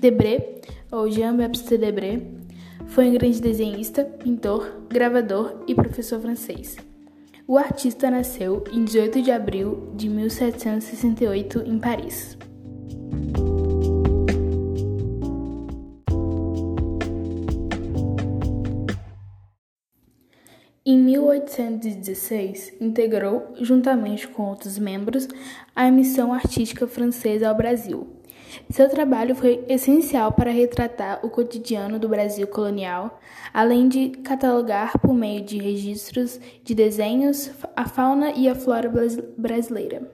Debré, ou Jean-Baptiste Debré, foi um grande desenhista, pintor, gravador e professor francês. O artista nasceu em 18 de abril de 1768 em Paris. Em 1816, integrou, juntamente com outros membros, a missão artística francesa ao Brasil. Seu trabalho foi essencial para retratar o cotidiano do Brasil colonial, além de catalogar, por meio de registros de desenhos, a fauna e a flora brasileira.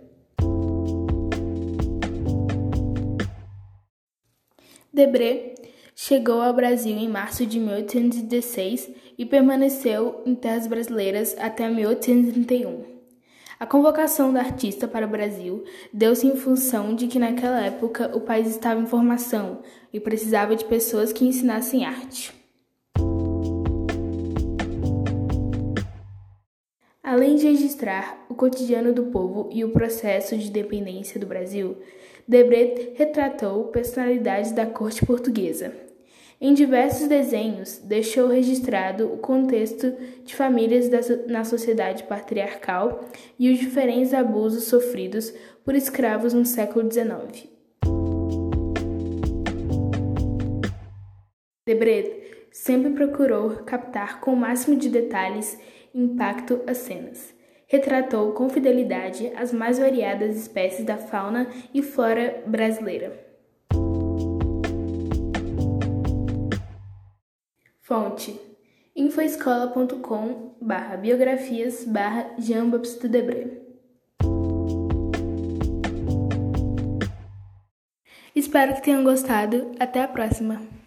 Debré chegou ao Brasil em março de 1816 e permaneceu em terras brasileiras até 1831. A convocação da artista para o Brasil deu-se em função de que naquela época o país estava em formação e precisava de pessoas que ensinassem arte. Além de registrar o cotidiano do povo e o processo de dependência do Brasil, Debret retratou personalidades da corte portuguesa. Em diversos desenhos, deixou registrado o contexto de famílias na sociedade patriarcal e os diferentes abusos sofridos por escravos no século XIX. Debret sempre procurou captar com o máximo de detalhes e impacto as cenas retratou com fidelidade as mais variadas espécies da fauna e flora brasileira. Fonte infoescola.com barra biografias barra Jean Baptiste Debré Espero que tenham gostado. Até a próxima!